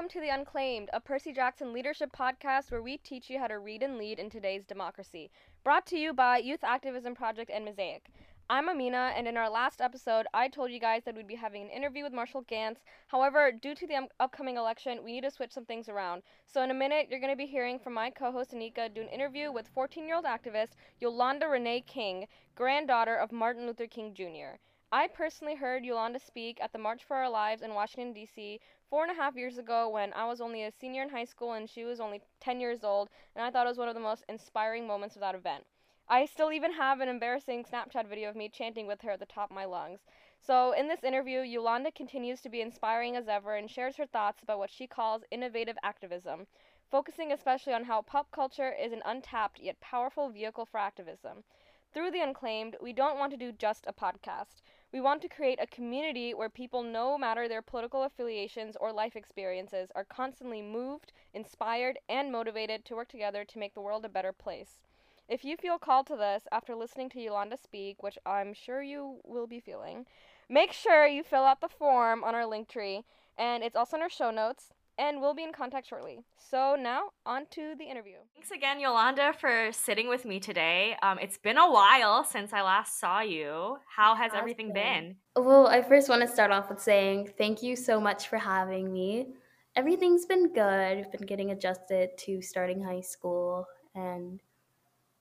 Welcome to The Unclaimed, a Percy Jackson leadership podcast where we teach you how to read and lead in today's democracy. Brought to you by Youth Activism Project and Mosaic. I'm Amina, and in our last episode, I told you guys that we'd be having an interview with Marshall Ganz. However, due to the um, upcoming election, we need to switch some things around. So, in a minute, you're going to be hearing from my co host Anika do an interview with 14 year old activist Yolanda Renee King, granddaughter of Martin Luther King Jr. I personally heard Yolanda speak at the March for Our Lives in Washington, D.C. four and a half years ago when I was only a senior in high school and she was only 10 years old, and I thought it was one of the most inspiring moments of that event. I still even have an embarrassing Snapchat video of me chanting with her at the top of my lungs. So, in this interview, Yolanda continues to be inspiring as ever and shares her thoughts about what she calls innovative activism, focusing especially on how pop culture is an untapped yet powerful vehicle for activism. Through The Unclaimed, we don't want to do just a podcast. We want to create a community where people, no matter their political affiliations or life experiences, are constantly moved, inspired, and motivated to work together to make the world a better place. If you feel called to this after listening to Yolanda speak, which I'm sure you will be feeling, make sure you fill out the form on our link tree, and it's also in our show notes and we'll be in contact shortly. So now, on to the interview. Thanks again, Yolanda, for sitting with me today. Um, it's been a while since I last saw you. How has, has everything been? been? Well, I first want to start off with saying thank you so much for having me. Everything's been good. I've been getting adjusted to starting high school and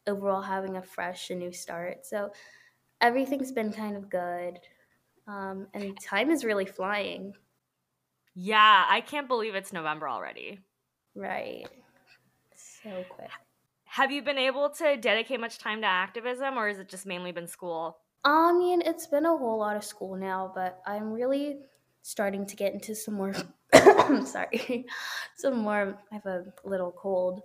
overall having a fresh and new start. So everything's been kind of good. Um, and time is really flying. Yeah, I can't believe it's November already. Right. So quick. Have you been able to dedicate much time to activism or has it just mainly been school? I mean, it's been a whole lot of school now, but I'm really starting to get into some more sorry, some more I have a little cold,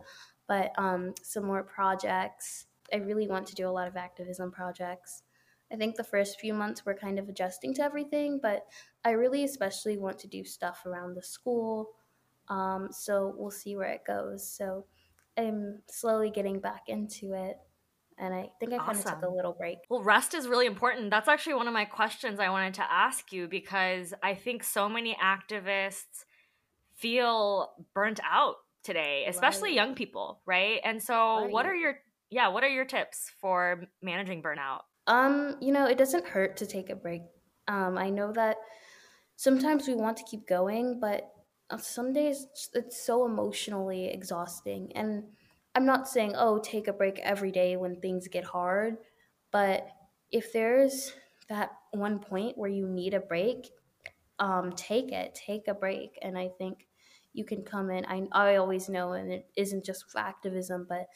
but um some more projects. I really want to do a lot of activism projects. I think the first few months we're kind of adjusting to everything, but I really especially want to do stuff around the school. Um, so we'll see where it goes. So I'm slowly getting back into it. And I think I kind of took a little break. Well, rest is really important. That's actually one of my questions I wanted to ask you because I think so many activists feel burnt out today, especially right. young people, right? And so, right. what are your yeah, what are your tips for managing burnout? Um, you know, it doesn't hurt to take a break. Um, I know that sometimes we want to keep going, but uh, some days it's so emotionally exhausting. And I'm not saying, oh, take a break every day when things get hard, but if there's that one point where you need a break, um, take it, take a break. And I think you can come in. I, I always know, and it isn't just activism, but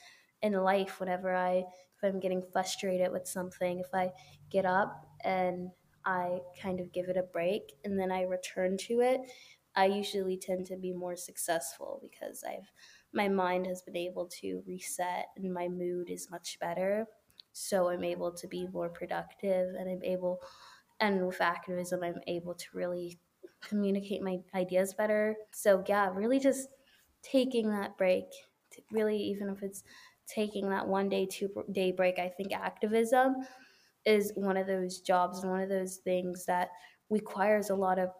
in life, whenever I if I'm getting frustrated with something, if I get up and I kind of give it a break and then I return to it, I usually tend to be more successful because I've my mind has been able to reset and my mood is much better. So I'm able to be more productive and I'm able and with activism I'm able to really communicate my ideas better. So yeah, really just taking that break, really even if it's taking that one day, two day break. I think activism is one of those jobs and one of those things that requires a lot of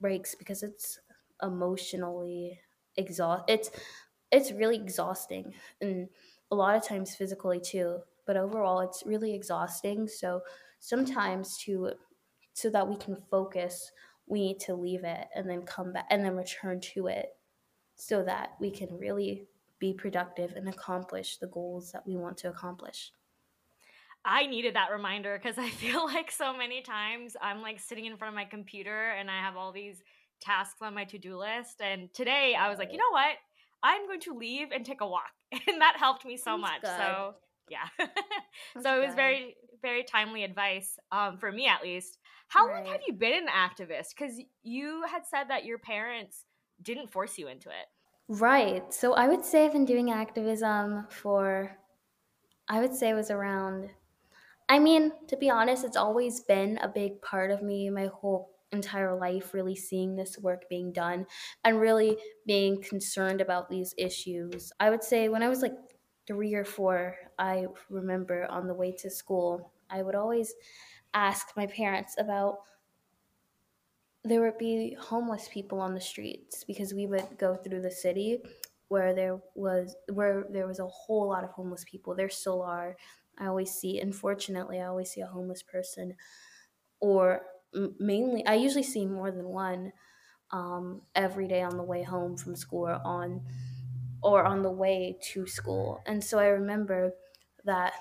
breaks because it's emotionally exhaust. It's it's really exhausting and a lot of times physically too. But overall, it's really exhausting. So sometimes to so that we can focus, we need to leave it and then come back and then return to it so that we can really be productive and accomplish the goals that we want to accomplish. I needed that reminder because I feel like so many times I'm like sitting in front of my computer and I have all these tasks on my to do list. And today I was like, you know what? I'm going to leave and take a walk. And that helped me so That's much. Good. So, yeah. so it was good. very, very timely advice um, for me at least. How right. long have you been an activist? Because you had said that your parents didn't force you into it. Right. So I would say I've been doing activism for, I would say it was around, I mean, to be honest, it's always been a big part of me my whole entire life, really seeing this work being done and really being concerned about these issues. I would say when I was like three or four, I remember on the way to school, I would always ask my parents about there would be homeless people on the streets because we would go through the city where there was where there was a whole lot of homeless people. There still are. I always see, unfortunately, I always see a homeless person, or mainly, I usually see more than one um, every day on the way home from school or on or on the way to school. And so I remember that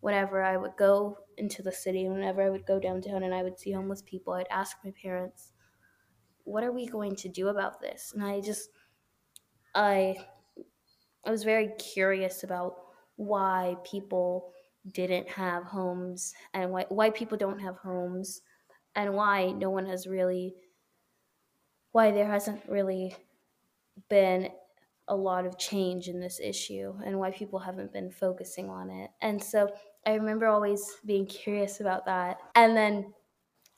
whenever I would go into the city, whenever I would go downtown and I would see homeless people, I'd ask my parents, "What are we going to do about this?" And I just I I was very curious about why people didn't have homes and why why people don't have homes and why no one has really why there hasn't really been a lot of change in this issue and why people haven't been focusing on it. And so I remember always being curious about that. And then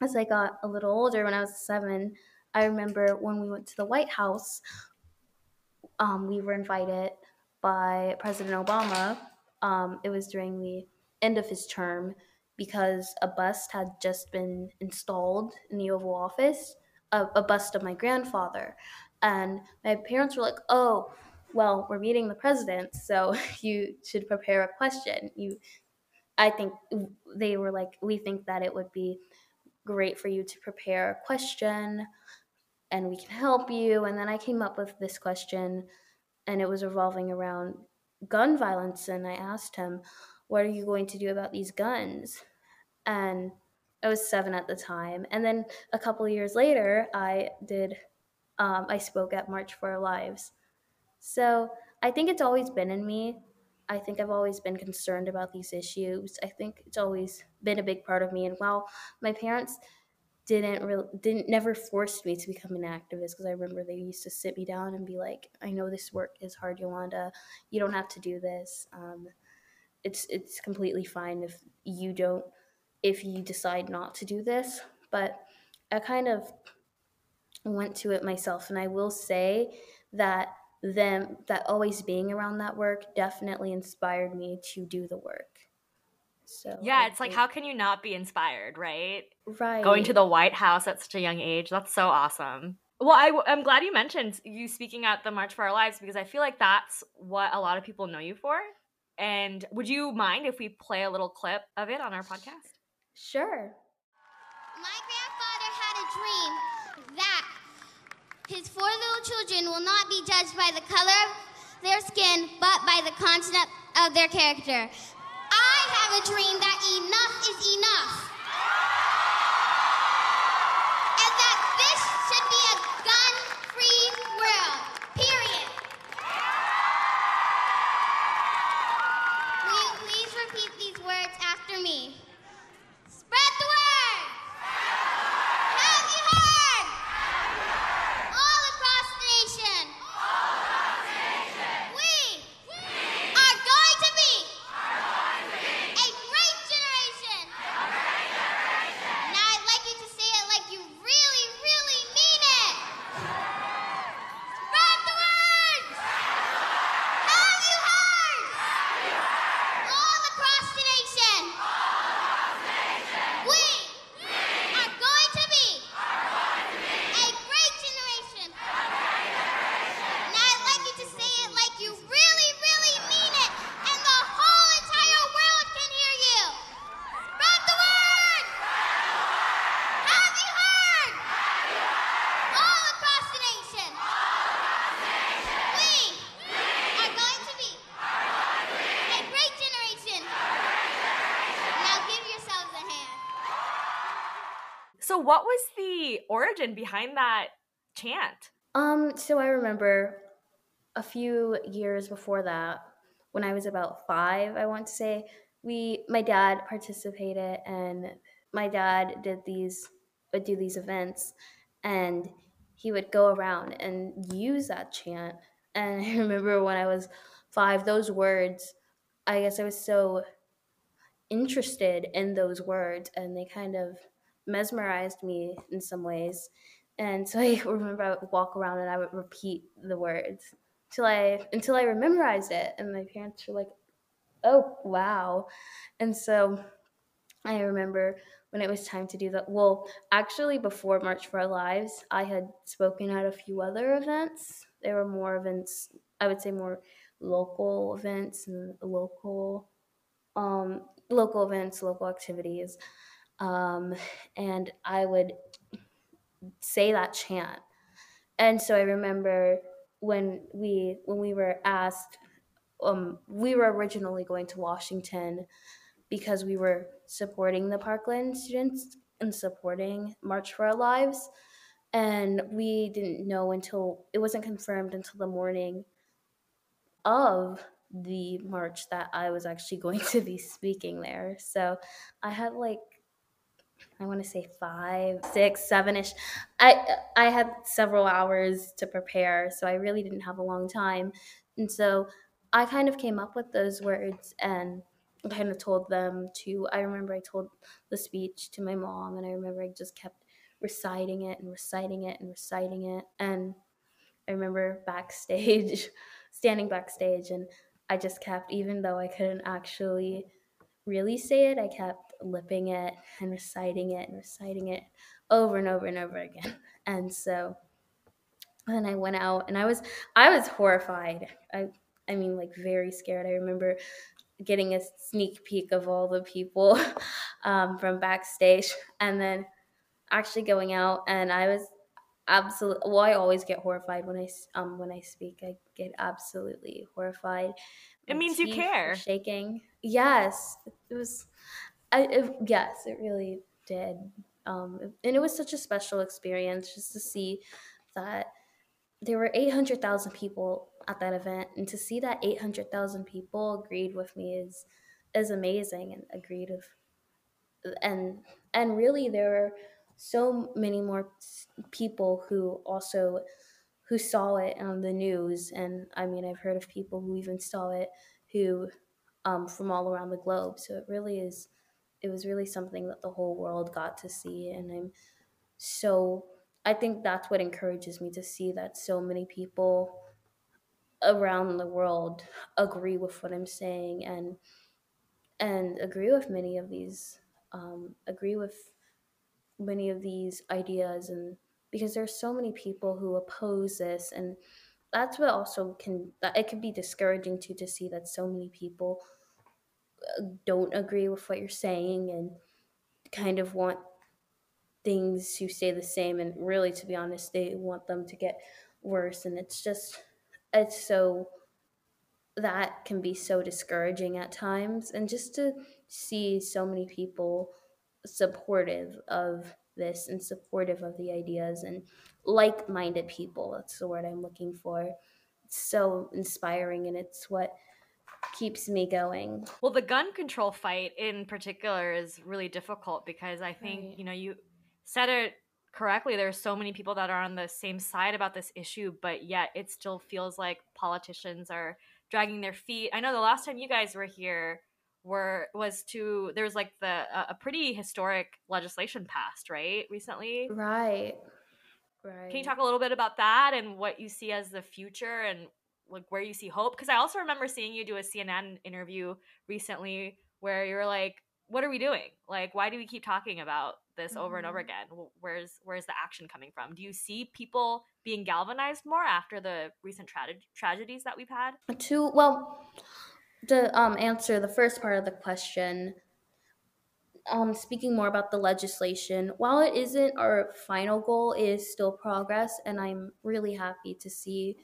as I got a little older, when I was seven, I remember when we went to the White House, um, we were invited by President Obama. Um, it was during the end of his term because a bust had just been installed in the Oval Office, a, a bust of my grandfather. And my parents were like, oh, well, we're meeting the president, so you should prepare a question. You, I think they were like, we think that it would be great for you to prepare a question and we can help you. And then I came up with this question and it was revolving around gun violence. And I asked him, What are you going to do about these guns? And I was seven at the time. And then a couple years later, I did, um, I spoke at March for Our Lives. So I think it's always been in me. I think I've always been concerned about these issues. I think it's always been a big part of me. And while my parents didn't really didn't never forced me to become an activist because I remember they used to sit me down and be like, "I know this work is hard, Yolanda. You don't have to do this. Um, it's it's completely fine if you don't if you decide not to do this." But I kind of went to it myself, and I will say that them that always being around that work definitely inspired me to do the work. So yeah, it's like how can you not be inspired, right? Right. Going to the White House at such a young age, that's so awesome. Well, I, I'm glad you mentioned you speaking at the March for Our Lives because I feel like that's what a lot of people know you for. And would you mind if we play a little clip of it on our podcast? Sure. My grandfather had a dream that his four little children will not be judged by the color of their skin, but by the content of their character. I have a dream that enough is enough. And that this should be a gun free world. Period. Will you please repeat these words after me? Spread the word! Have you heard? All across the nation. We are going to be a great generation. Now I'd like you to say it like you really, really mean it. Spread the word! Have you heard? All across the nation. We are going to be a great generation. Now I'd like you to say it like you really, really mean it, and the whole entire world can hear you. Spread the word! Have you heard? All across the nation. We are going to be a great generation. Now give yourselves a hand. So, what was the origin behind that chant? Um, so I remember a few years before that, when I was about five, I want to say, we my dad participated and my dad did these would do these events and he would go around and use that chant. And I remember when I was five, those words, I guess I was so interested in those words and they kind of mesmerized me in some ways. And so I remember I would walk around and I would repeat the words till I until I memorized it. And my parents were like, "Oh, wow!" And so I remember when it was time to do that. Well, actually, before March for Our Lives, I had spoken at a few other events. There were more events, I would say more local events and local um, local events, local activities. Um, and I would say that chant. And so I remember when we when we were asked um, we were originally going to Washington because we were supporting the Parkland students and supporting March for Our Lives. And we didn't know until it wasn't confirmed until the morning of the march that I was actually going to be speaking there. So I had like I want to say five, six, seven ish. I I had several hours to prepare, so I really didn't have a long time, and so I kind of came up with those words and kind of told them to. I remember I told the speech to my mom, and I remember I just kept reciting it and reciting it and reciting it, and I remember backstage, standing backstage, and I just kept, even though I couldn't actually really say it, I kept lipping it and reciting it and reciting it over and over and over again. And so then I went out and I was I was horrified. I I mean like very scared. I remember getting a sneak peek of all the people um, from backstage and then actually going out and I was absolutely well I always get horrified when I um when I speak. I get absolutely horrified. It means you care. Shaking. Yes. It was I it, yes, it really did. Um and it was such a special experience just to see that there were 800,000 people at that event and to see that 800,000 people agreed with me is is amazing and agreed of and and really there were so many more people who also who saw it on the news and I mean I've heard of people who even saw it who um, from all around the globe so it really is it was really something that the whole world got to see and I'm so I think that's what encourages me to see that so many people around the world agree with what I'm saying and and agree with many of these um, agree with many of these ideas and because there's so many people who oppose this and that's what also can that it can be discouraging too to see that so many people don't agree with what you're saying and kind of want things to stay the same. And really to be honest they want them to get worse. And it's just it's so that can be so discouraging at times. And just to see so many people supportive of this and supportive of the ideas and like-minded people that's the word i'm looking for. It's so inspiring and it's what keeps me going Well, the gun control fight in particular is really difficult because I think, Right. you know, you said it correctly. There are so many people that are on the same side about this issue, but yet it still feels like politicians are dragging their feet. I know the last time you guys were here were was to there was like the a, a pretty historic legislation passed, right? Recently. right right Can you talk a little bit about that and what you see as the future and like where you see hope? Because I also remember seeing you do a CNN interview recently where you were like, "What are we doing? Like, why do we keep talking about this over and over Mhm. again? Where's where's the action coming from? Do you see people being galvanized more after the recent tra- tragedies that we've had? to well to um, answer the first part of the question um, speaking more about the legislation while it isn't our final goal it is still progress and i'm really happy to see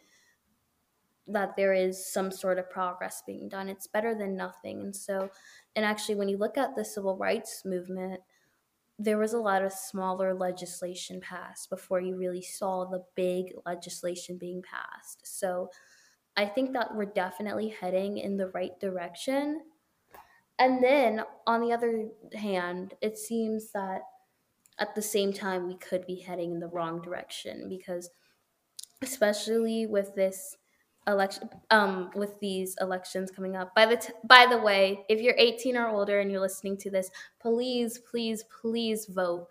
that there is some sort of progress being done. It's better than nothing. And so and actually when you look at the civil rights movement there was a lot of smaller legislation passed before you really saw the big legislation being passed. So I think that we're definitely heading in the right direction. And then on the other hand, it seems that at the same time we could be heading in the wrong direction because especially with this election um with these elections coming up. By the t- by the way, if you're 18 or older and you're listening to this, please please please vote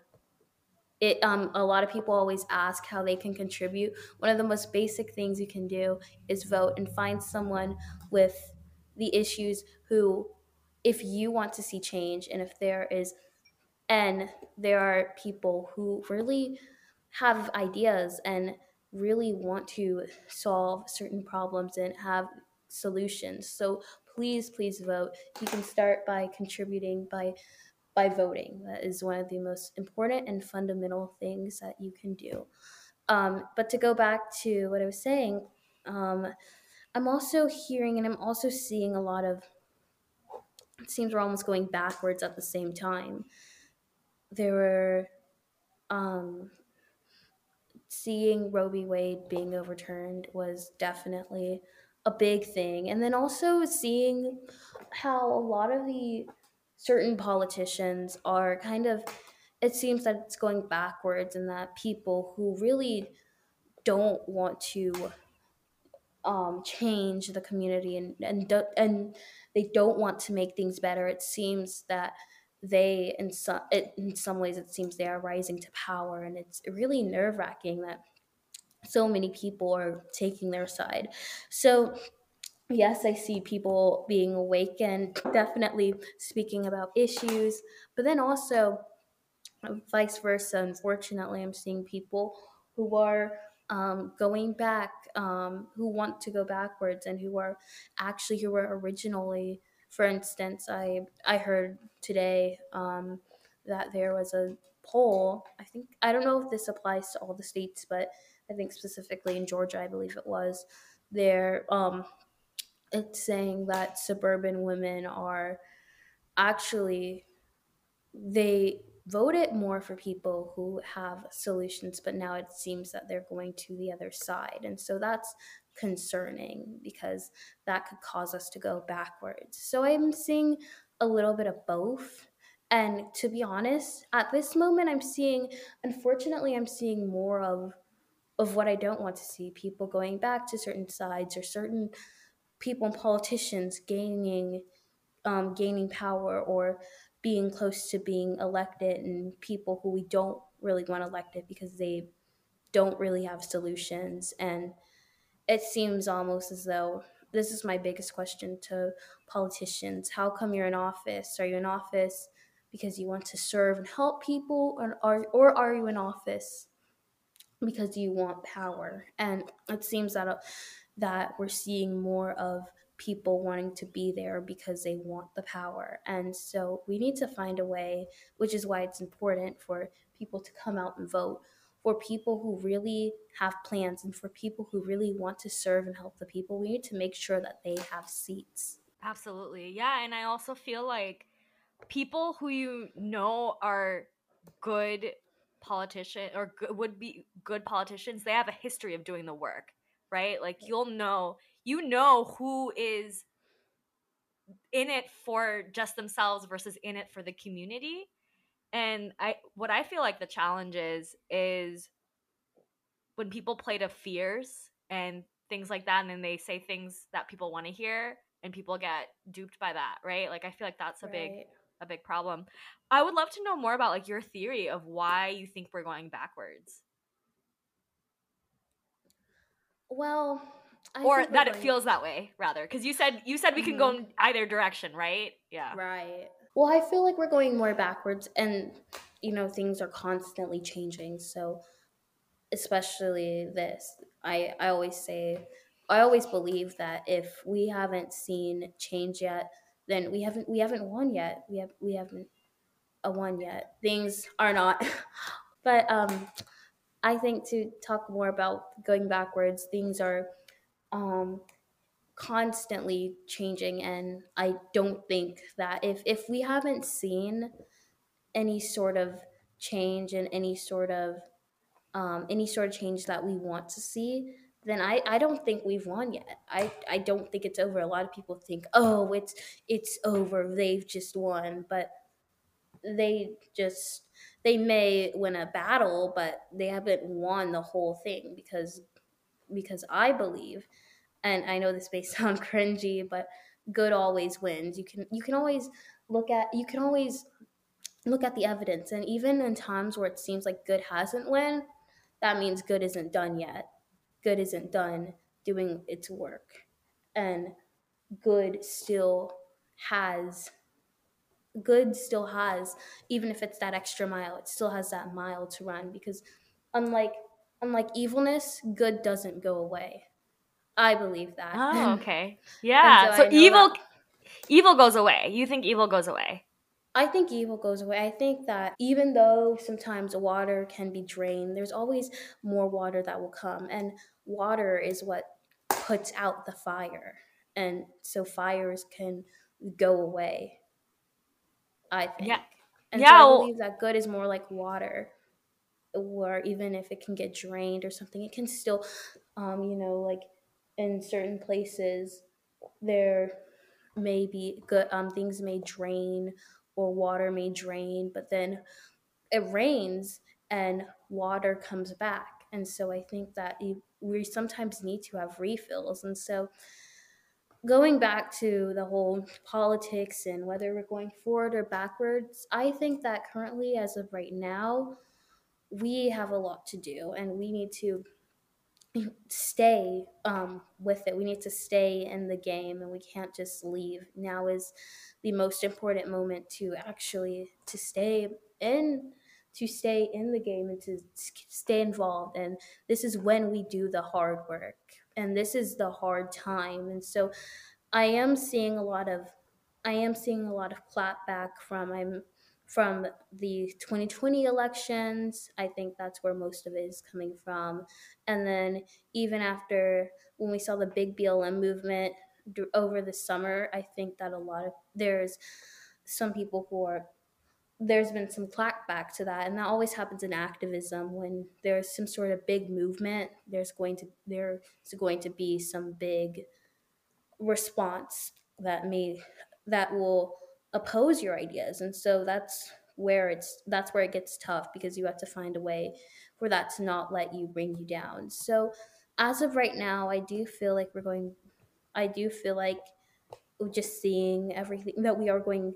it um, a lot of people always ask how they can contribute one of the most basic things you can do is vote and find someone with the issues who if you want to see change and if there is and there are people who really have ideas and really want to solve certain problems and have solutions. So please, please vote. You can start by contributing by by voting. That is one of the most important and fundamental things that you can do. Um, but to go back to what I was saying, um, I'm also hearing and I'm also seeing a lot of. It seems we're almost going backwards at the same time. There were um, seeing Roe v. Wade being overturned was definitely a big thing. And then also seeing how a lot of the certain politicians are kind of, it seems that it's going backwards and that people who really don't want to um, change the community and and do, and they don't want to make things better. It seems that they in some it, in some ways it seems they are rising to power, and it's really nerve wracking that so many people are taking their side. So yes, I see people being awake and definitely speaking about issues, but then also vice versa. Unfortunately, I'm seeing people who are um, going back, um, who want to go backwards, and who are actually who were originally. For instance, I I heard today um, that there was a poll. I think I don't know if this applies to all the states, but I think specifically in Georgia, I believe it was. There, um, it's saying that suburban women are actually they voted more for people who have solutions, but now it seems that they're going to the other side. And so that's concerning because that could cause us to go backwards. So I'm seeing a little bit of both. And to be honest, at this moment, I'm seeing, unfortunately, I'm seeing more of of what I don't want to see people going back to certain sides or certain people and politicians gaining um, gaining power or being close to being elected and people who we don't really want elected because they don't really have solutions and it seems almost as though this is my biggest question to politicians. How come you're in office? Are you in office because you want to serve and help people or are, or are you in office because you want power? And it seems that uh, that we're seeing more of people wanting to be there because they want the power. And so we need to find a way, which is why it's important for people to come out and vote, for people who really have plans and for people who really want to serve and help the people. We need to make sure that they have seats. Absolutely. Yeah. And I also feel like people who you know are good politician or good, would be good politicians, they have a history of doing the work right? Like you'll know, you know who is in it for just themselves versus in it for the community. And I what I feel like the challenge is is when people play to fears and things like that and then they say things that people want to hear and people get duped by that, right? Like I feel like that's a right. big a big problem. I would love to know more about like your theory of why you think we're going backwards. Well, I or that it feels that way rather because you said you said we mm-hmm. can go mm-hmm. in either direction right yeah right well i feel like we're going more backwards and you know things are constantly changing so especially this. I i always say i always believe that if we haven't seen change yet then we haven't we haven't won yet. We have we haven't a won yet. Things are not but um I think to talk more about going backwards, things are um, constantly changing, and I don't think that if if we haven't seen any sort of change and any sort of um, any sort of change that we want to see, then I, I don't think we've won yet. I, I don't think it's over. A lot of people think, oh, it's it's over. They've just won, but they just they may win a battle, but they haven't won the whole thing because because I believe, and I know this may sound cringy, but good always wins. You can you can always look at you can always look at the evidence, and even in times where it seems like good hasn't won, that means good isn't done yet. Good isn't done doing its work, and good still has good still has even if it's that extra mile it still has that mile to run because unlike unlike evilness good doesn't go away i believe that Oh, okay. Yeah. so so evil that- evil goes away. You think evil goes away? I think evil goes away. I think that even though sometimes water can be drained, there's always more water that will come. And water is what puts out the fire. And so fires can go away. I think. Yeah. And Yeah, so I believe that good is more like water. Or even if it can get drained or something, it can still, um, you know, like in certain places, there may be good um, things may drain or water may drain, but then it rains and water comes back. And so I think that we sometimes need to have refills. And so going back to the whole politics and whether we're going forward or backwards, I think that currently, as of right now, we have a lot to do and we need to stay um, with it. We need to stay in the game and we can't just leave. Now is the most important moment to actually to stay in to stay in the game and to stay involved and this is when we do the hard work and this is the hard time and so i am seeing a lot of i am seeing a lot of clapback from i'm from the 2020 elections. I think that's where most of it is coming from. And then even after when we saw the big blm movement over the summer i think that a lot of there's some people who are there's been some clackback to that. And that always happens in activism when there's some sort of big movement there's going to there's going to be some big response that may that will oppose your ideas and so that's where it's that's where it gets tough because you have to find a way for that to not let you bring you down. So as of right now i do feel like we're going i do feel like just seeing everything that we are going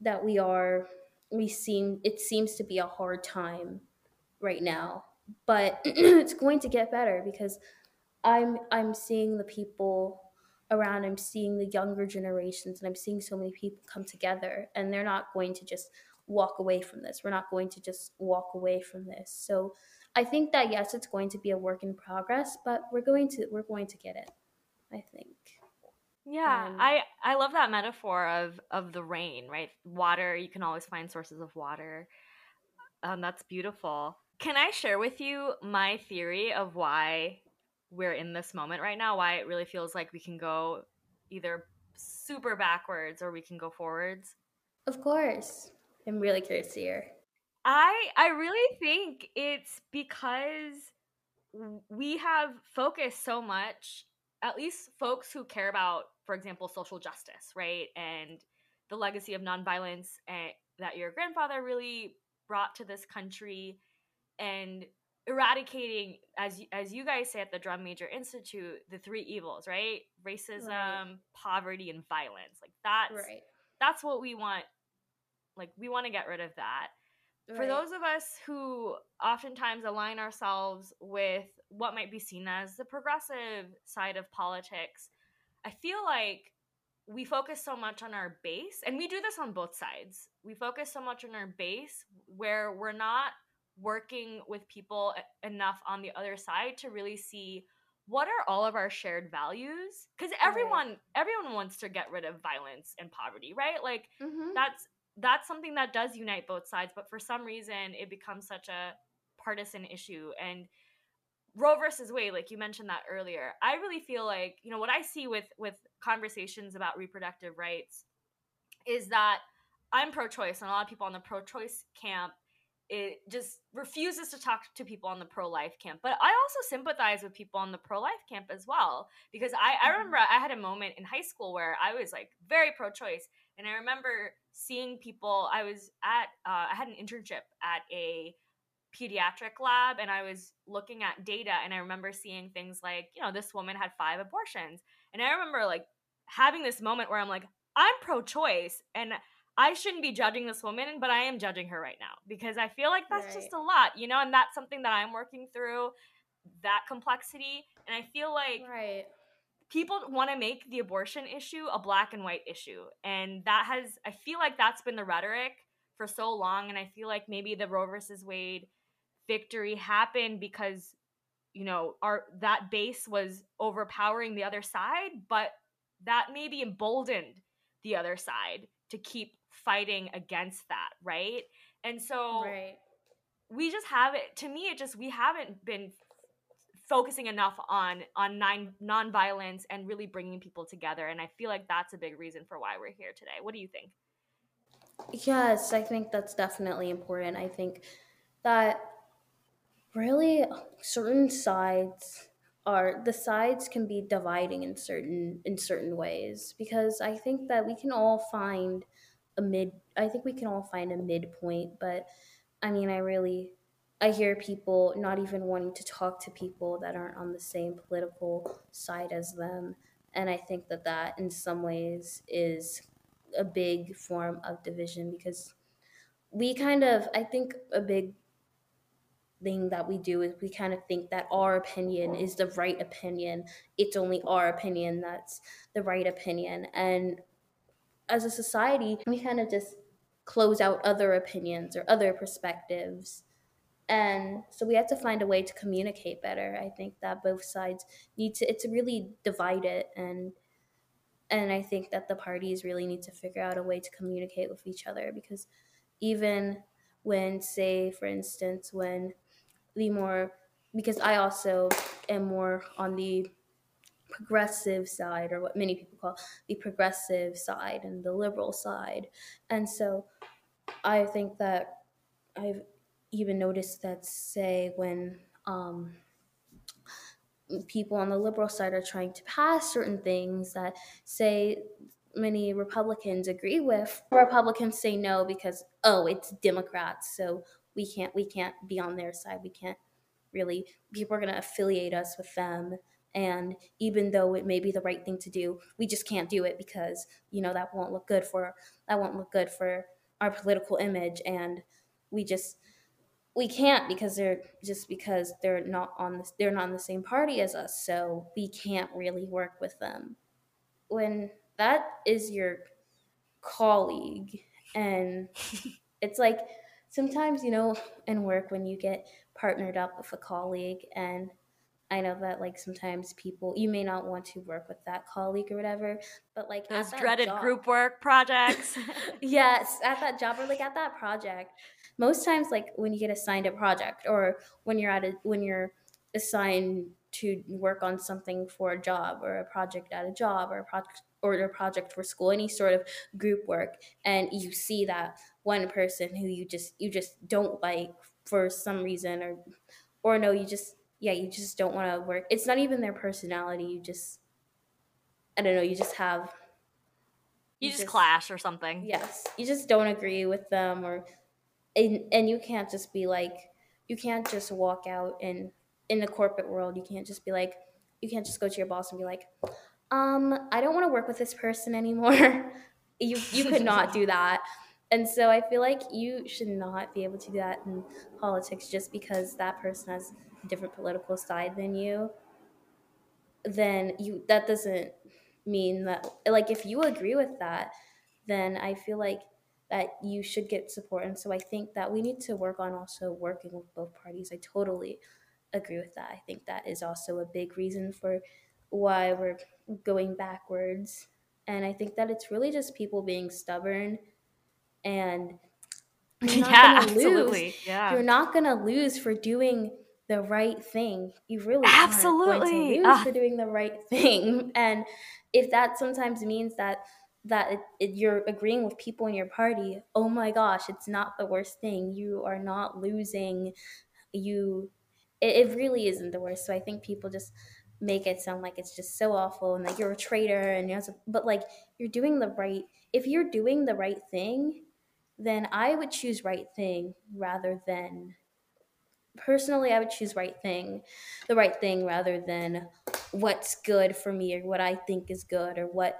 that we are we seem it seems to be a hard time right now but it's going to get better because i'm i'm seeing the people around i'm seeing the younger generations and i'm seeing so many people come together and they're not going to just walk away from this we're not going to just walk away from this so i think that yes it's going to be a work in progress but we're going to we're going to get it i think Yeah, Um, I I love that metaphor of of the rain, right? Water, you can always find sources of water. Um, that's beautiful. Can I share with you my theory of why we're in this moment right now? Why it really feels like we can go either super backwards or we can go forwards? of course i'm really curious to hear I I really think it's because we have focused so much, at least folks who care about, for example, social justice, right, and the legacy of nonviolence and, that your grandfather really brought to this country, and eradicating, as as you guys say at the Drum Major Institute, the three evils, right? Racism, poverty, and violence. Like that's right that's what we want. Like we want to get rid of that for those of us who oftentimes align ourselves with what might be seen as the progressive side of politics, I feel like we focus so much on our base, and we do this on both sides. We focus so much on our base where we're not working with people enough on the other side to really see what are all of our shared values because everyone everyone wants to get rid of violence and poverty right? Like Mhm. that's that's something that does unite both sides but for some reason it becomes such a partisan issue. And roe versus wade like you mentioned that earlier i really feel like you know what i see with with conversations about reproductive rights is that i'm pro-choice and a lot of people on the pro-choice camp it just refuses to talk to people on the pro-life camp but i also sympathize with people on the pro-life camp as well because i i Mhm. remember i had a moment in high school where i was like very pro-choice and i remember seeing people i was at uh, i had an internship at a pediatric lab and i was looking at data and i remember seeing things like you know this woman had five abortions and i remember like having this moment where i'm like i'm pro-choice and i shouldn't be judging this woman but i am judging her right now because i feel like that's just a lot you know and that's something that i'm working through that complexity and i feel like right people want to make the abortion issue a black and white issue. And that has, I feel like that's been the rhetoric for so long. And I feel like maybe the Roe versus Wade victory happened because, you know, our that base was overpowering the other side, but that maybe emboldened the other side to keep fighting against that, right? And so right. we just haven't to me it just we haven't been focusing enough on on non nonviolence and really bringing people together and i feel like that's a big reason for why we're here today what do you think Yes, I think that's definitely important. I think that really certain sides are the sides can be dividing in certain in certain ways because I think that we can all find a mid I think we can all find a midpoint, but I mean I really I hear people not even wanting to talk to people that aren't on the same political side as them. And I think that that in some ways is a big form of division because we kind of, I think a big thing that we do is we kind of think that our opinion is the right opinion. It's only our opinion that's the right opinion. And as a society, we kind of just close out other opinions or other perspectives. And so we have to find a way to communicate better. I think that both sides need to it's really divided and and i think that the parties really need to figure out a way to communicate with each other because even when say for instance when the more because i also am more on the progressive side or what many people call the progressive side and the liberal side and so i think that i've even noticed that, say, when um, people on the liberal side are trying to pass certain things that, say, many Republicans agree with, Republicans say no because oh, it's Democrats, so we can't we can't be on their side. We can't really people are going to affiliate us with them and even though it may be the right thing to do we just can't do it because you know that won't look good for that won't look good for our political image. And we just we can't because they're just because they're not on the, they're not in the same party as us. So we can't really work with them. When that is your colleague and it's like sometimes you know in work when you get partnered up with a colleague and I know that like sometimes people you may not want to work with that colleague or whatever, but like those dreaded job, group work projects. yes, at that job or like at that project. Most times, like when you get assigned a project or when you're at a when you're assigned to work on something for a job or a project at a job or a project or a project for school, any sort of group work, and you see that one person who you just you just don't like for some reason or or no, you just yeah, you just don't want to work. It's not even their personality. You just, I don't know, you just have. You, you just, just, clash or something. Yes. You just don't agree with them or, and, and you can't just be like, you can't just walk out and in the corporate world, you can't just be like, you can't just go to your boss and be like, um, I don't want to work with this person anymore. you, you could not do that. And so I feel like you should not be able to do that in politics just because that person has a different political side than you, then you that doesn't mean that like if you agree with that, then I feel like that you should get support. And so I think that we need to work on also working with both parties. I totally agree with that. I think that is also a big reason for why we're going backwards. And I think that it's really just people being stubborn and yeah, absolutely. Lose. Yeah. You're not going to lose for doing the right thing. You really absolutely aren't going to lose for ah. doing the right thing. And if that sometimes means that that it, it, you're agreeing with people in your party, oh my gosh, it's not the worst thing. You are not losing. You, it, it really isn't the worst. So I think people just make it sound like it's just so awful and like you're a traitor and you know, but like you're doing the right. If you're doing the right thing, then I would choose right thing rather than personally i would choose right thing the right thing rather than what's good for me or what i think is good or what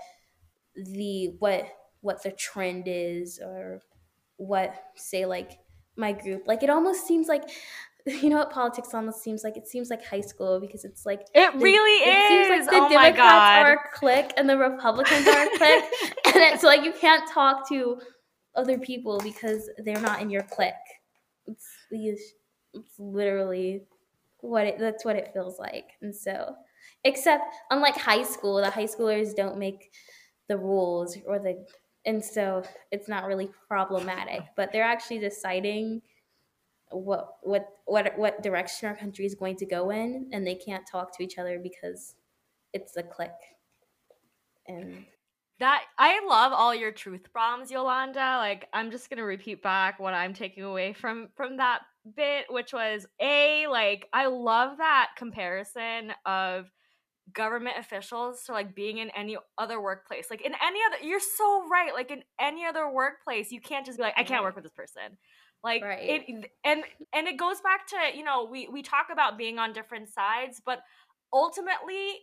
the what what the trend is or what say like my group like it almost seems like you know what politics almost seems like? It seems like high school because it's like it the- really it is. seems like the oh my Democrats god. are a clique and the Republicans are a clique, and it's like you can't talk to other people because they're not in your clique. It's, it's literally what it that's what it feels like, and so except unlike high school, the high schoolers don't make the rules or the and so it's not really problematic, but they're actually deciding what what what what direction our country is going to go in and they can't talk to each other because it's a clique. and That I love all your truth bombs, Yolanda. Like I'm just gonna repeat back what I'm taking away from from that bit, which was a like I love that comparison of government officials to like being in any other workplace. Like in any other, you're so right. Like in any other workplace, you can't just be like, I can't work with this person. Like Right. it, and and it goes back to you know we we talk about being on different sides, but ultimately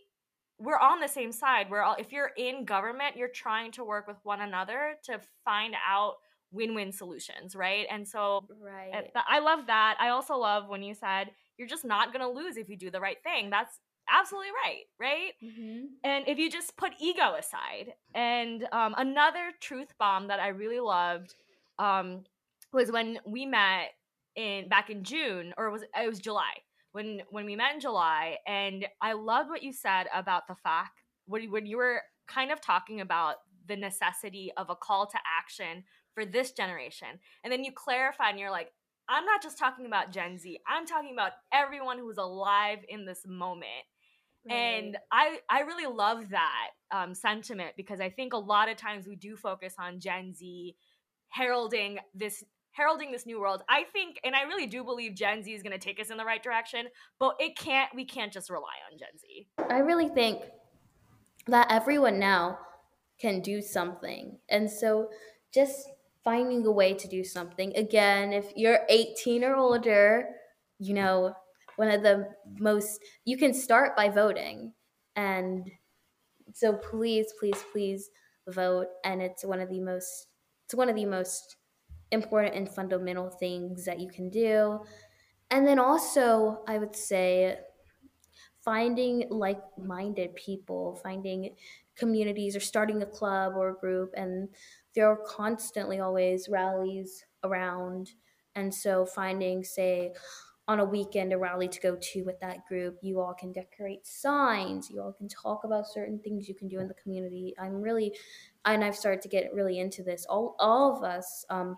we're on the same side. We're all if you're in government, you're trying to work with one another to find out win-win solutions, right? And so right uh, I love that. I also love when you said you're just not going to lose if you do the right thing. That's absolutely right, right? mm-hmm. And if you just put ego aside. And um, another truth bomb that I really loved um, was when we met in back in June, or was it was July when when we met in July, and I loved what you said about the fact when you- when you were kind of talking about the necessity of a call to action for this generation, and then you clarified, and you're like. I'm not just talking about Gen Z. I'm talking about everyone who's alive in this moment and i i really love that um, sentiment because i think a lot of times we do focus on gen z heralding this heralding this new world i think and i really do believe gen z is going to take us in the right direction but it can't we can't just rely on gen z I really think that everyone now can do something. And so just finding a way to do something. Again, if you're 18 or older, you know, one of the most, you can start by voting. And so please, please, please vote. And it's one of the most, it's one of the most important and fundamental things that you can do. And then also, I would say, finding like-minded people finding communities or starting a club or a group and there are constantly always rallies around. And so finding say on a weekend a rally to go to with that group you all can decorate signs you all can talk about certain things you can do in the community. I'm really and i've started to get really into this. All, all of us um,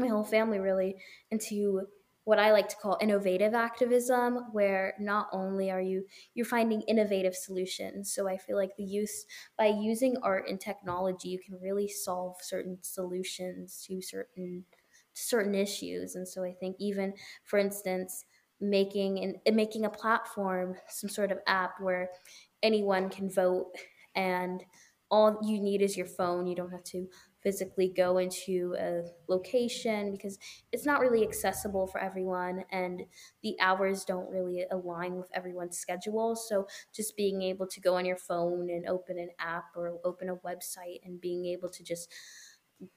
my whole family really into what I like to call innovative activism, where not only are you you're finding innovative solutions. So I feel like the use by using art and technology, you can really solve certain solutions to certain certain issues. And so I think even, for instance, making and making a platform, some sort of app where anyone can vote and all you need is your phone. You don't have to physically go into a location because it's not really accessible for everyone and the hours don't really align with everyone's schedule. So just being able to go on your phone and open an app or open a website and being able to just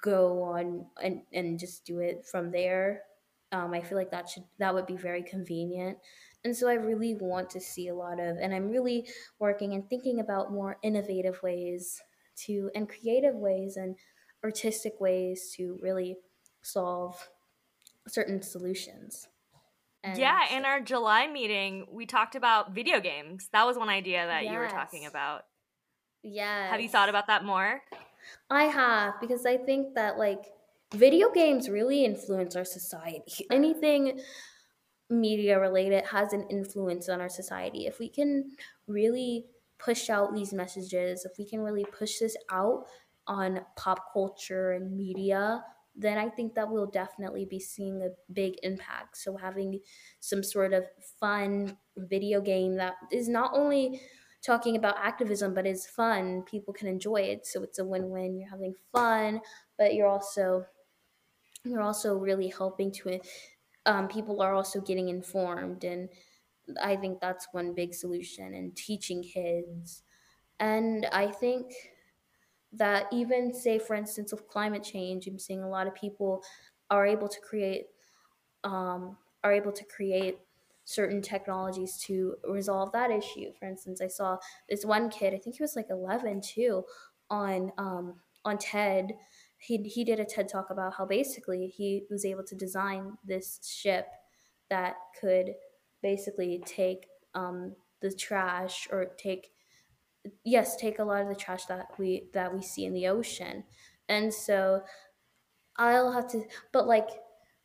go on and, and just do it from there. Um, I feel like that should that would be very convenient. And so I really want to see a lot of and I'm really working and thinking about more innovative ways to and creative ways and artistic ways to really solve certain solutions. And yeah in our july meeting we talked about video games that was one idea that you were talking about yeah. have you thought about that more I have because I think that like video games really influence our society. Anything media related has an influence on our society. If we can really push out these messages, if we can really push this out on pop culture and media, then I think that we'll definitely be seeing a big impact. So having some sort of fun video game that is not only talking about activism but is fun people can enjoy it. So it's a win-win. You're having fun but you're also you're also really helping to um, people are also getting informed. And i think that's one big solution and teaching kids. And i think that even say for instance with climate change i'm seeing a lot of people are able to create um, are able to create certain technologies to resolve that issue. For instance, I saw this one kid, I think he was like 11 too, on um, on TED. He, he did a TED talk about how basically he was able to design this ship that could basically take um, the trash or take yes take a lot of the trash that we that we see in the ocean. And so i'll have to but like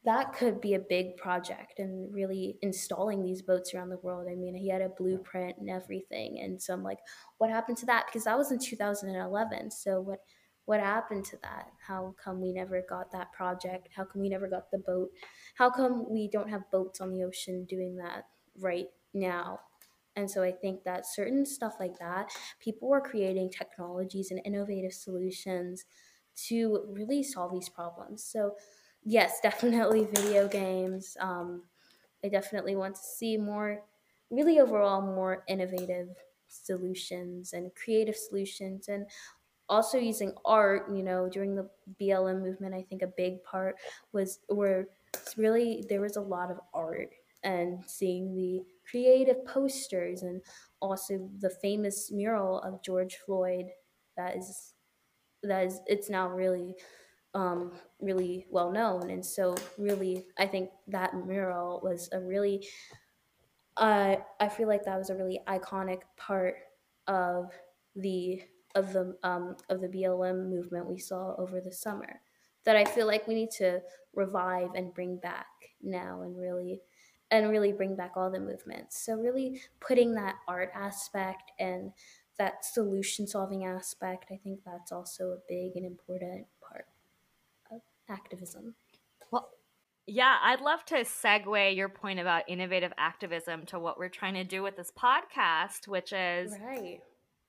that could be a big project and really installing these boats around the world. I mean he had a blueprint and everything and so i'm like what happened to that? Because that was in 2011 so what what happened to that? How come we never got that project? How come we never got the boat? How come we don't have boats on the ocean doing that right now and so I think that certain stuff like that, people are creating technologies and innovative solutions to really solve these problems. So, yes, definitely video games. Um, I definitely want to see more, really overall, more innovative solutions and creative solutions and also using art you know during the blm movement i think a big part was where really there was a lot of art and seeing the creative posters and also the famous mural of George Floyd that is that is it's now really um, really well known. And so really I think that mural was a really uh, I feel like that was a really iconic part of the of the um, of the BLM movement we saw over the summer that I feel like we need to revive and bring back now and really and really bring back all the movements. So, really putting that art aspect and that solution solving aspect, I think that's also a big and important part of activism. Well, yeah, I'd love to segue your point about innovative activism to what we're trying to do with this podcast, which is right.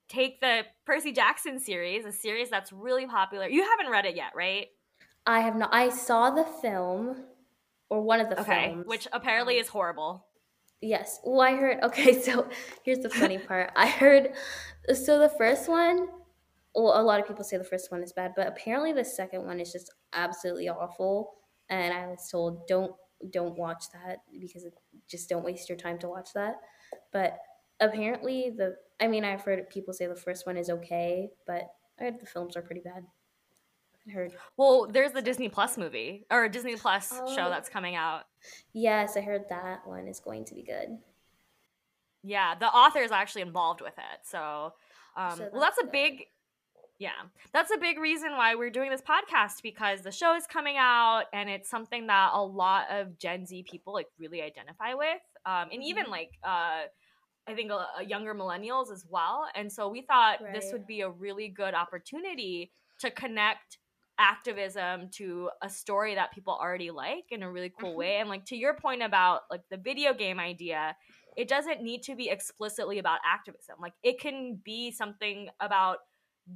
take the Percy Jackson series, a series that's really popular. You haven't read it yet, right? I have not. I saw the film or one of the okay, films, which apparently is horrible. Yes. Well, I heard. Okay, so here's the funny part. I heard. So the first one, well, a lot of people say the first one is bad, but apparently the second one is just absolutely awful. And I was told don't don't watch that because it, just don't waste your time to watch that. But apparently the I mean I've heard people say the first one is okay, but I heard the films are pretty bad heard. Well, there's the Disney Plus movie or Disney Plus Oh. show that's coming out. Yes, I heard that one is going to be good. Yeah, the author is actually involved with it. So, um, So well, that's a that's good. big, yeah, that's a big reason why we're doing this podcast because the show is coming out and it's something that a lot of Gen Z people like really identify with, um, and even Mhm. like uh, I think uh, younger millennials as well. And so we thought this would be a really good opportunity to connect activism to a story that people already like in a really cool Mhm. way and like to your point about like the video game idea it doesn't need to be explicitly about activism like it can be something about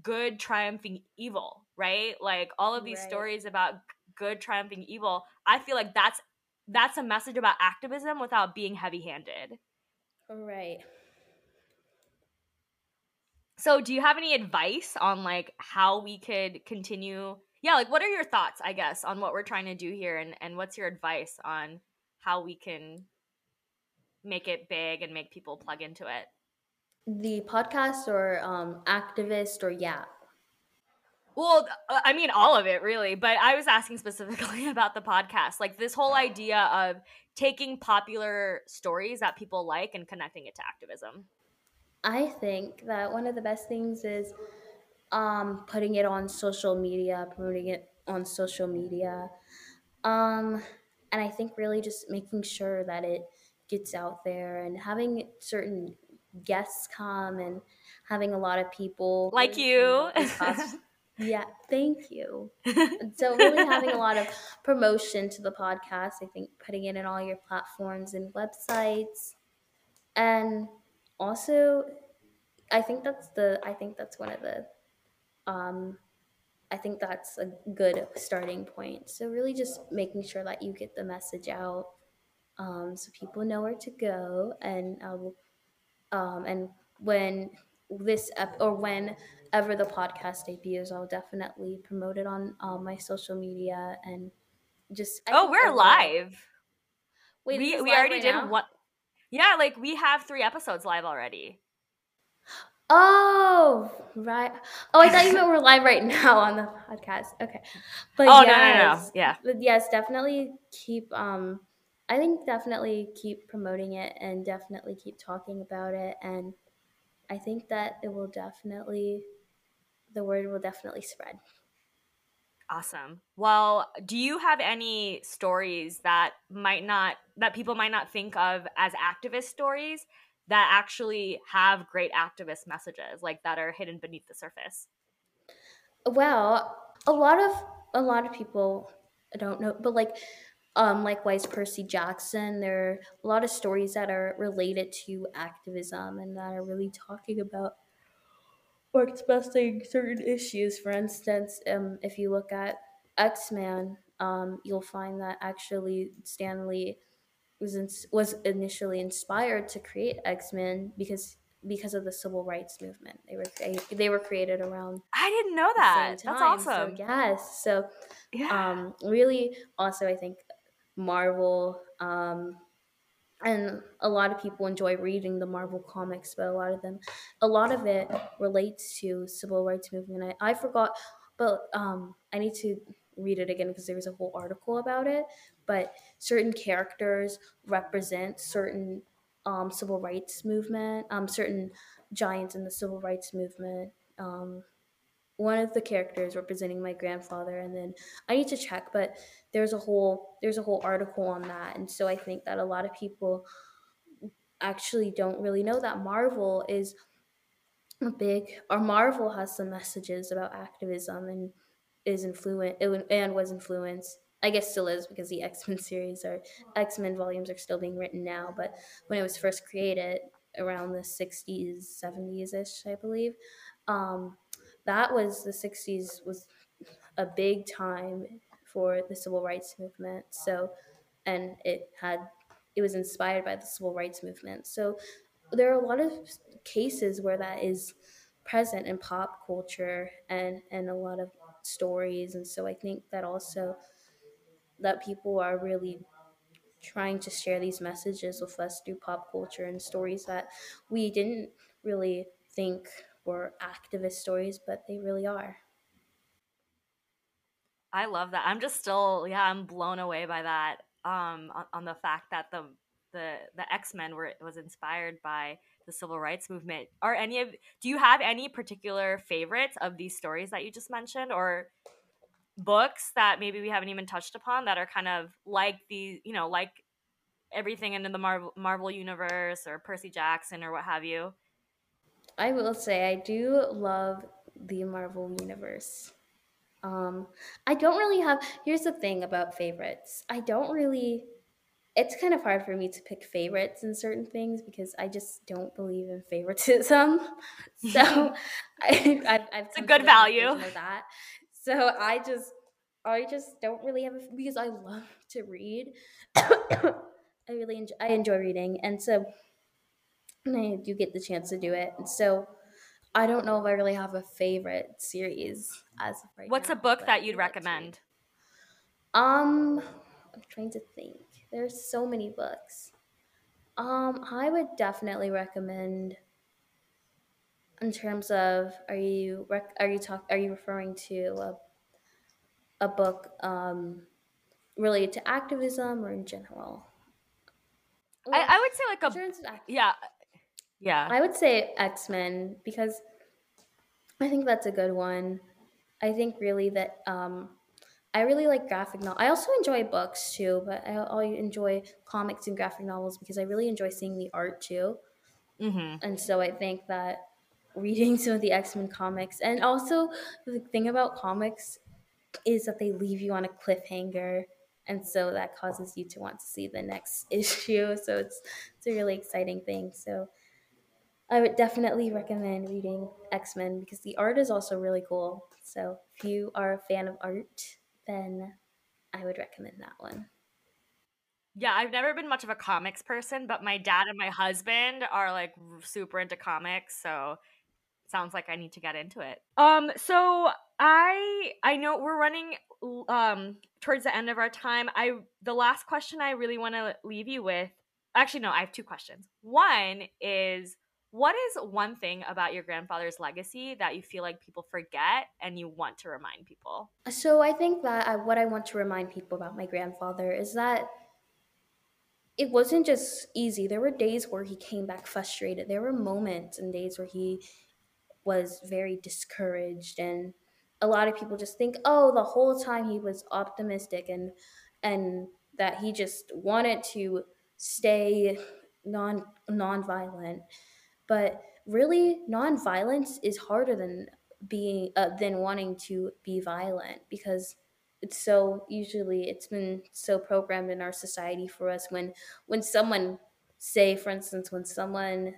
good triumphing evil right like all of these Right. stories about good triumphing evil i feel like that's that's a message about activism without being heavy-handed Right. So, do you have any advice on like how we could continue? Yeah, like what are your thoughts, I guess, on what we're trying to do here and and what's your advice on how we can make it big and make people plug into it? The podcast or um, activist or yeah. Well, uh, I mean all of it really, but I was asking specifically about the podcast. Like this whole idea of taking popular stories that people like and connecting it to activism. I think that one of the best things is um, putting it on social media, promoting it on social media. Um, and I think really just making sure that it gets out there and having certain guests come and having a lot of people Like you. Yeah, thank you. So really having a lot of promotion to the podcast i think putting it in all your platforms and websites and also i think that's the i think that's one of the um i think that's a good starting point so really just making sure that you get the message out um, so people know where to go and I will, um, and when this ep- or whenever the podcast debuts i'll definitely promote it on um, my social media and just I oh, we're live. Wait, we we already right did now? one. Yeah, like we have three episodes live already. Oh, right. Oh, I thought you meant we're live right now on the podcast. Okay. But oh no no no yeah. but yes, definitely keep um I think definitely keep promoting it and definitely keep talking about it and I think that it will definitely the word will definitely spread. Awesome. Well, do you have any stories that might not that people might not think of as activist stories that actually have great activist messages, like that are hidden beneath the surface? Well, a lot of a lot of people I don't know, but like um likewise Percy Jackson, there are a lot of stories that are related to activism and that are really talking about or expressing certain issues. For instance, um, if you look at X Men, um, you'll find that actually Stan Lee was ins- was initially inspired to create X Men because because of the civil rights movement. They were crea- they were created around I didn't know that. That's awesome. So yes, so yeah. um, really also I think Marvel um, and a lot of people enjoy reading the Marvel comics, but a lot of them, a lot of it relates to civil rights movement. I, I forgot, but um, I need to read it again because there was a whole article about it. But certain characters represent certain um, civil rights movement, um, certain giants in the civil rights movement. Um, one of the characters representing my grandfather and then i need to check but there's a whole there's a whole article on that and so i think that a lot of people actually don't really know that marvel is a big or marvel has some messages about activism and is influent and was influenced i guess still is because the x-men series or x-men volumes are still being written now but when it was first created around the 60s 70s ish i believe um, that was the 60s was a big time for the civil rights movement. So and it had it was inspired by the civil rights movement. So there are a lot of cases where that is present in pop culture and and a lot of stories. And so i think that also that people are really trying to share these messages with us through pop culture and stories that we didn't really think were activist stories, but they really are. I love that. I'm just still, yeah, I'm blown away by that. Um, on, on the fact that the the the X Men were was inspired by the civil rights movement. Are any of do you have any particular favorites of these stories that you just mentioned, or books that maybe we haven't even touched upon that are kind of like the you know like everything in the Marvel Marvel universe or Percy Jackson or what have you? I will say I do love the Marvel universe. Um, I don't really have. Here's the thing about favorites. I don't really. It's kind of hard for me to pick favorites in certain things because I just don't believe in favoritism. So I, I've, I've It's a good value. that. So I just, I just don't really have a because I love to read. I really enjoy. I enjoy reading, and so and I do get the chance to do it. And so I don't know if I really have a favorite series as of right What's now, a book that you'd do like to recommend? Um, I'm trying to think. There's so many books. Um, I would definitely recommend. In terms of, are you rec- are you talk are you referring to a, a book um, related to activism or in general? I, I would say like a terms of act- yeah, yeah. I would say X Men because I think that's a good one. I think really that um, I really like graphic novel. I also enjoy books too, but I, I enjoy comics and graphic novels because I really enjoy seeing the art too. mm-hmm. And so I think that reading some of the X Men comics and also the thing about comics is that they leave you on a cliffhanger. And so that causes you to want to see the next issue. So it's it's a really exciting thing. So I would definitely recommend reading X Men because the art is also really cool. So if you are a fan of art, then I would recommend that one. Yeah, I've never been much of a comics person, but my dad and my husband are like super into comics, so sounds like I need to get into it. Um so I I know we're running um towards the end of our time, I the last question I really want to leave you with. Actually, no, I have two questions. One is what is one thing about your grandfather's legacy that you feel like people forget and you want to remind people? So I think that I, what I want to remind people about my grandfather is that it wasn't just easy. There were days where he came back frustrated. There were moments and days where he was very discouraged and a lot of people just think, "Oh, the whole time he was optimistic and and that he just wanted to stay non non-violent." But really, non-violence is harder than being uh, than wanting to be violent because it's so usually it's been so programmed in our society for us when when someone say for instance when someone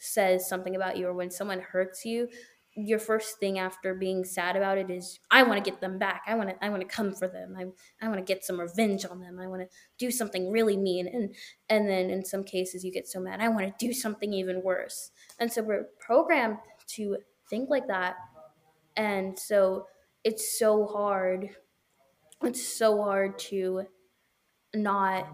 says something about you or when someone hurts you your first thing after being sad about it is I want to get them back. I want to I want to come for them. I I want to get some revenge on them. I want to do something really mean and and then in some cases you get so mad I want to do something even worse. And so we're programmed to think like that. And so it's so hard it's so hard to not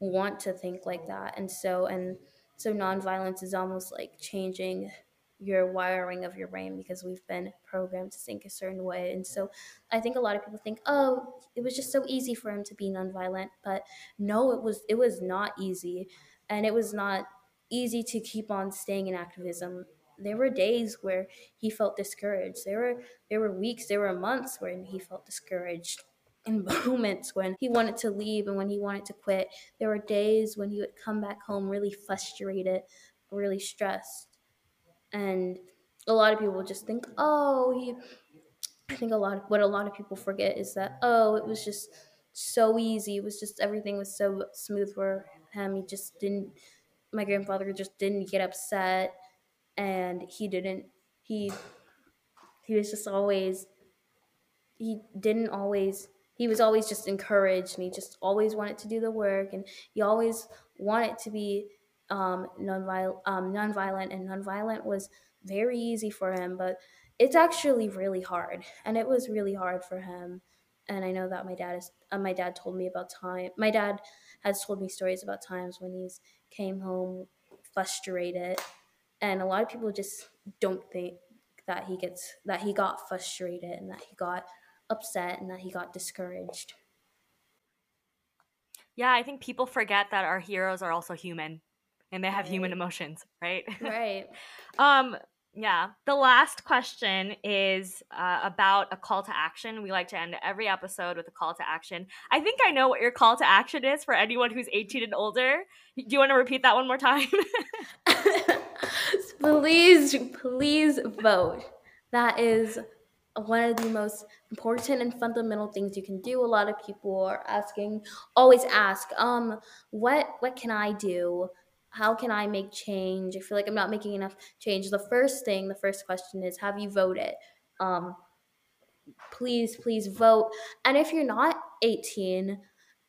want to think like that and so and so nonviolence is almost like changing your wiring of your brain because we've been programmed to think a certain way. And so i think a lot of people think oh it was just so easy for him to be nonviolent but no it was it was not easy. And it was not easy to keep on staying in activism. There were days where he felt discouraged. There were there were weeks there were months when he felt discouraged in moments when he wanted to leave and when he wanted to quit. There were days when he would come back home really frustrated, really stressed. And a lot of people just think, oh, he. I think a lot of what a lot of people forget is that, oh, it was just so easy. It was just everything was so smooth for him. He just didn't, my grandfather just didn't get upset and he didn't, he, he was just always, he didn't always he was always just encouraged and he just always wanted to do the work and he always wanted to be um, nonviolent, um, nonviolent and nonviolent was very easy for him but it's actually really hard and it was really hard for him. And i know that my dad is uh, my dad told me about time my dad has told me stories about times when he's came home frustrated and a lot of people just don't think that he gets that he got frustrated and that he got upset and that he got discouraged. Yeah, I think people forget that our heroes are also human and they have right. human emotions, right? Right. um yeah. The last question is uh, about a call to action. We like to end every episode with a call to action. I think I know what your call to action is for anyone who's 18 and older. Do you want to repeat that one more time? please, please vote. That is one of the most important and fundamental things you can do. A lot of people are asking, always ask, um, what what can I do? How can I make change? I feel like I'm not making enough change. The first thing, the first question is, have you voted? Um, please, please vote. And if you're not 18,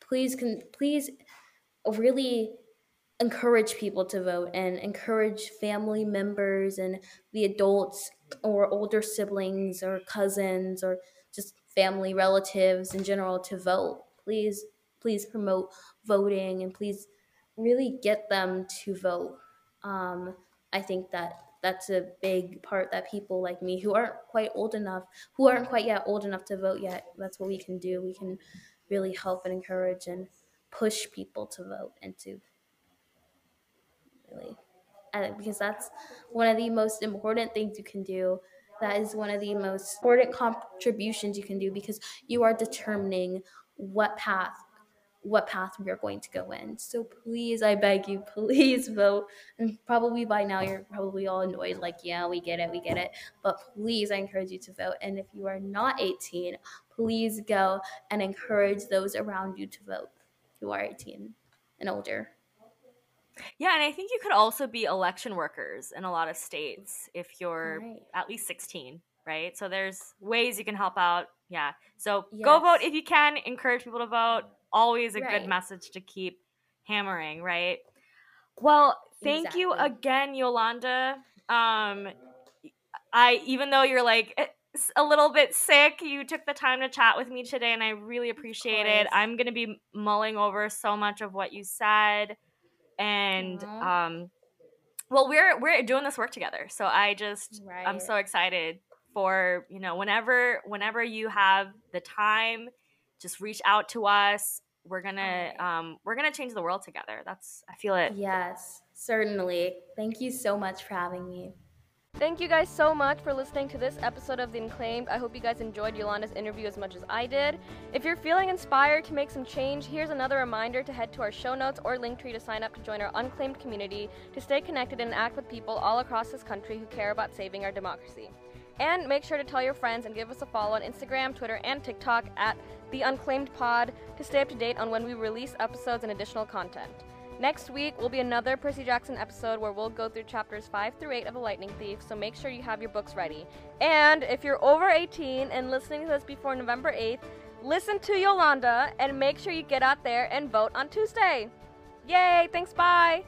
please can please really encourage people to vote and encourage family members and the adults or older siblings or cousins or just family relatives in general to vote. Please, please promote voting and please really get them to vote. Um, I think that that's a big part that people like me who aren't quite old enough, who aren't quite yet old enough to vote yet, that's what we can do. We can really help and encourage and push people to vote and to really because that's one of the most important things you can do. That is one of the most important contributions you can do because you are determining what path what path we are going to go in. So please, I beg you, please vote. And probably by now you're probably all annoyed, like, yeah, we get it, we get it. But please, I encourage you to vote. And if you are not 18, please go and encourage those around you to vote who are 18 and older. Yeah, and I think you could also be election workers in a lot of states if you're right. at least 16, right? So there's ways you can help out. Yeah. So yes. go vote if you can, encourage people to vote. Always a right. good message to keep hammering, right? Well, thank exactly. you again, Yolanda. Um I even though you're like a little bit sick, you took the time to chat with me today, and I really appreciate it. I'm gonna be mulling over so much of what you said, and um, well, we're we're doing this work together, so I just I'm so excited for you know whenever whenever you have the time, just reach out to us. We're gonna Alright. um we're gonna change the world together. That's I feel it. Yes, certainly. Thank you so much for having me. Thank you guys so much for listening to this episode of The Unclaimed. I hope you guys enjoyed Yolanda's interview as much as I did. If you're feeling inspired to make some change, here's another reminder to head to our show notes or link tree to sign up to join our Unclaimed community to stay connected and act with people all across this country who care about saving our democracy. And make sure to tell your friends and give us a follow on Instagram, Twitter, and TikTok at The Unclaimed Pod to stay up to date on when we release episodes and additional content. Next week will be another Percy Jackson episode where we'll go through chapters 5 through 8 of The Lightning Thief, so make sure you have your books ready. And if you're over 18 and listening to this before November 8th, listen to Yolanda and make sure you get out there and vote on Tuesday. Yay, thanks, bye!